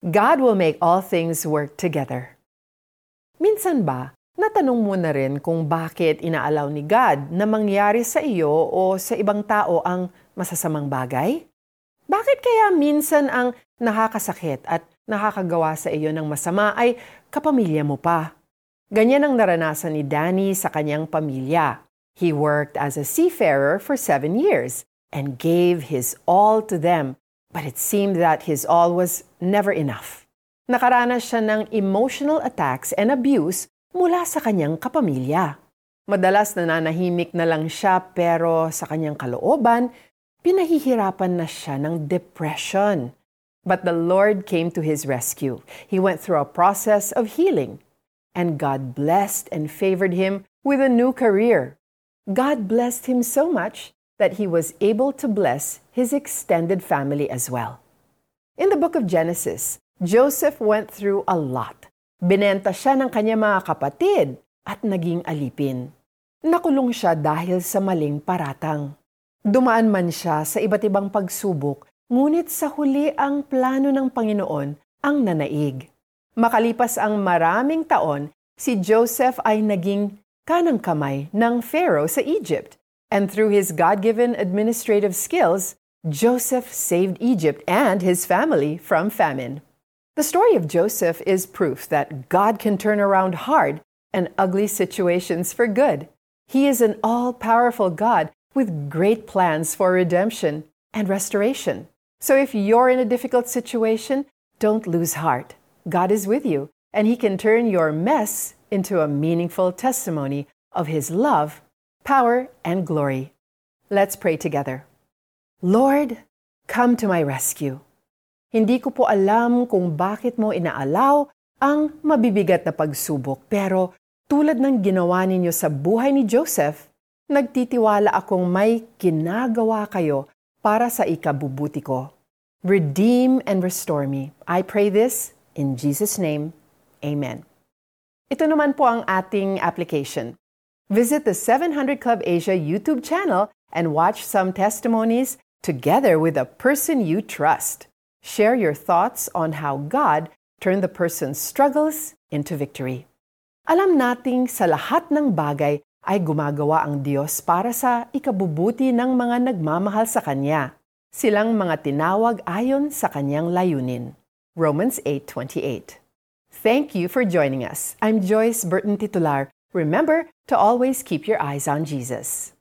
God will make all things work together. Minsan ba, natanong mo na rin kung bakit inaalaw ni God na mangyari sa iyo o sa ibang tao ang masasamang bagay? Bakit kaya minsan ang nakakasakit at nakakagawa sa iyo ng masama ay kapamilya mo pa? Ganyan ang naranasan ni Danny sa kanyang pamilya. He worked as a seafarer for seven years and gave his all to them, but it seemed that his all was never enough. Nakaranas siya ng emotional attacks and abuse mula sa kanyang kapamilya. Madalas nananahimik na lang siya pero sa kanyang kalooban, pinahihirapan na siya ng depression. But the Lord came to his rescue. He went through a process of healing and God blessed and favored him with a new career. God blessed him so much that he was able to bless his extended family as well. In the book of Genesis, Joseph went through a lot. Binenta siya ng kanyang mga kapatid at naging alipin. Nakulong siya dahil sa maling paratang. Dumaan man siya sa iba't ibang pagsubok, ngunit sa huli ang plano ng Panginoon ang nanaig. Makalipas ang maraming taon, si Joseph ay naging kanang kamay ng Pharaoh sa Egypt. And through his God-given administrative skills, Joseph saved Egypt and his family from famine. The story of Joseph is proof that God can turn around hard and ugly situations for good. He is an all powerful God with great plans for redemption and restoration. So if you're in a difficult situation, don't lose heart. God is with you, and He can turn your mess into a meaningful testimony of His love, power, and glory. Let's pray together. Lord, come to my rescue. Hindi ko po alam kung bakit mo inaalaw ang mabibigat na pagsubok, pero tulad ng ginawa ninyo sa buhay ni Joseph, nagtitiwala akong may ginagawa kayo para sa ikabubuti ko. Redeem and restore me. I pray this In Jesus' name, Amen. Ito naman po ang ating application. Visit the 700 Club Asia YouTube channel and watch some testimonies together with a person you trust. Share your thoughts on how God turned the person's struggles into victory. Alam nating sa lahat ng bagay ay gumagawa ang Diyos para sa ikabubuti ng mga nagmamahal sa Kanya. Silang mga tinawag ayon sa Kanyang layunin. Romans 8:28. Thank you for joining us. I'm Joyce Burton Titular. Remember to always keep your eyes on Jesus.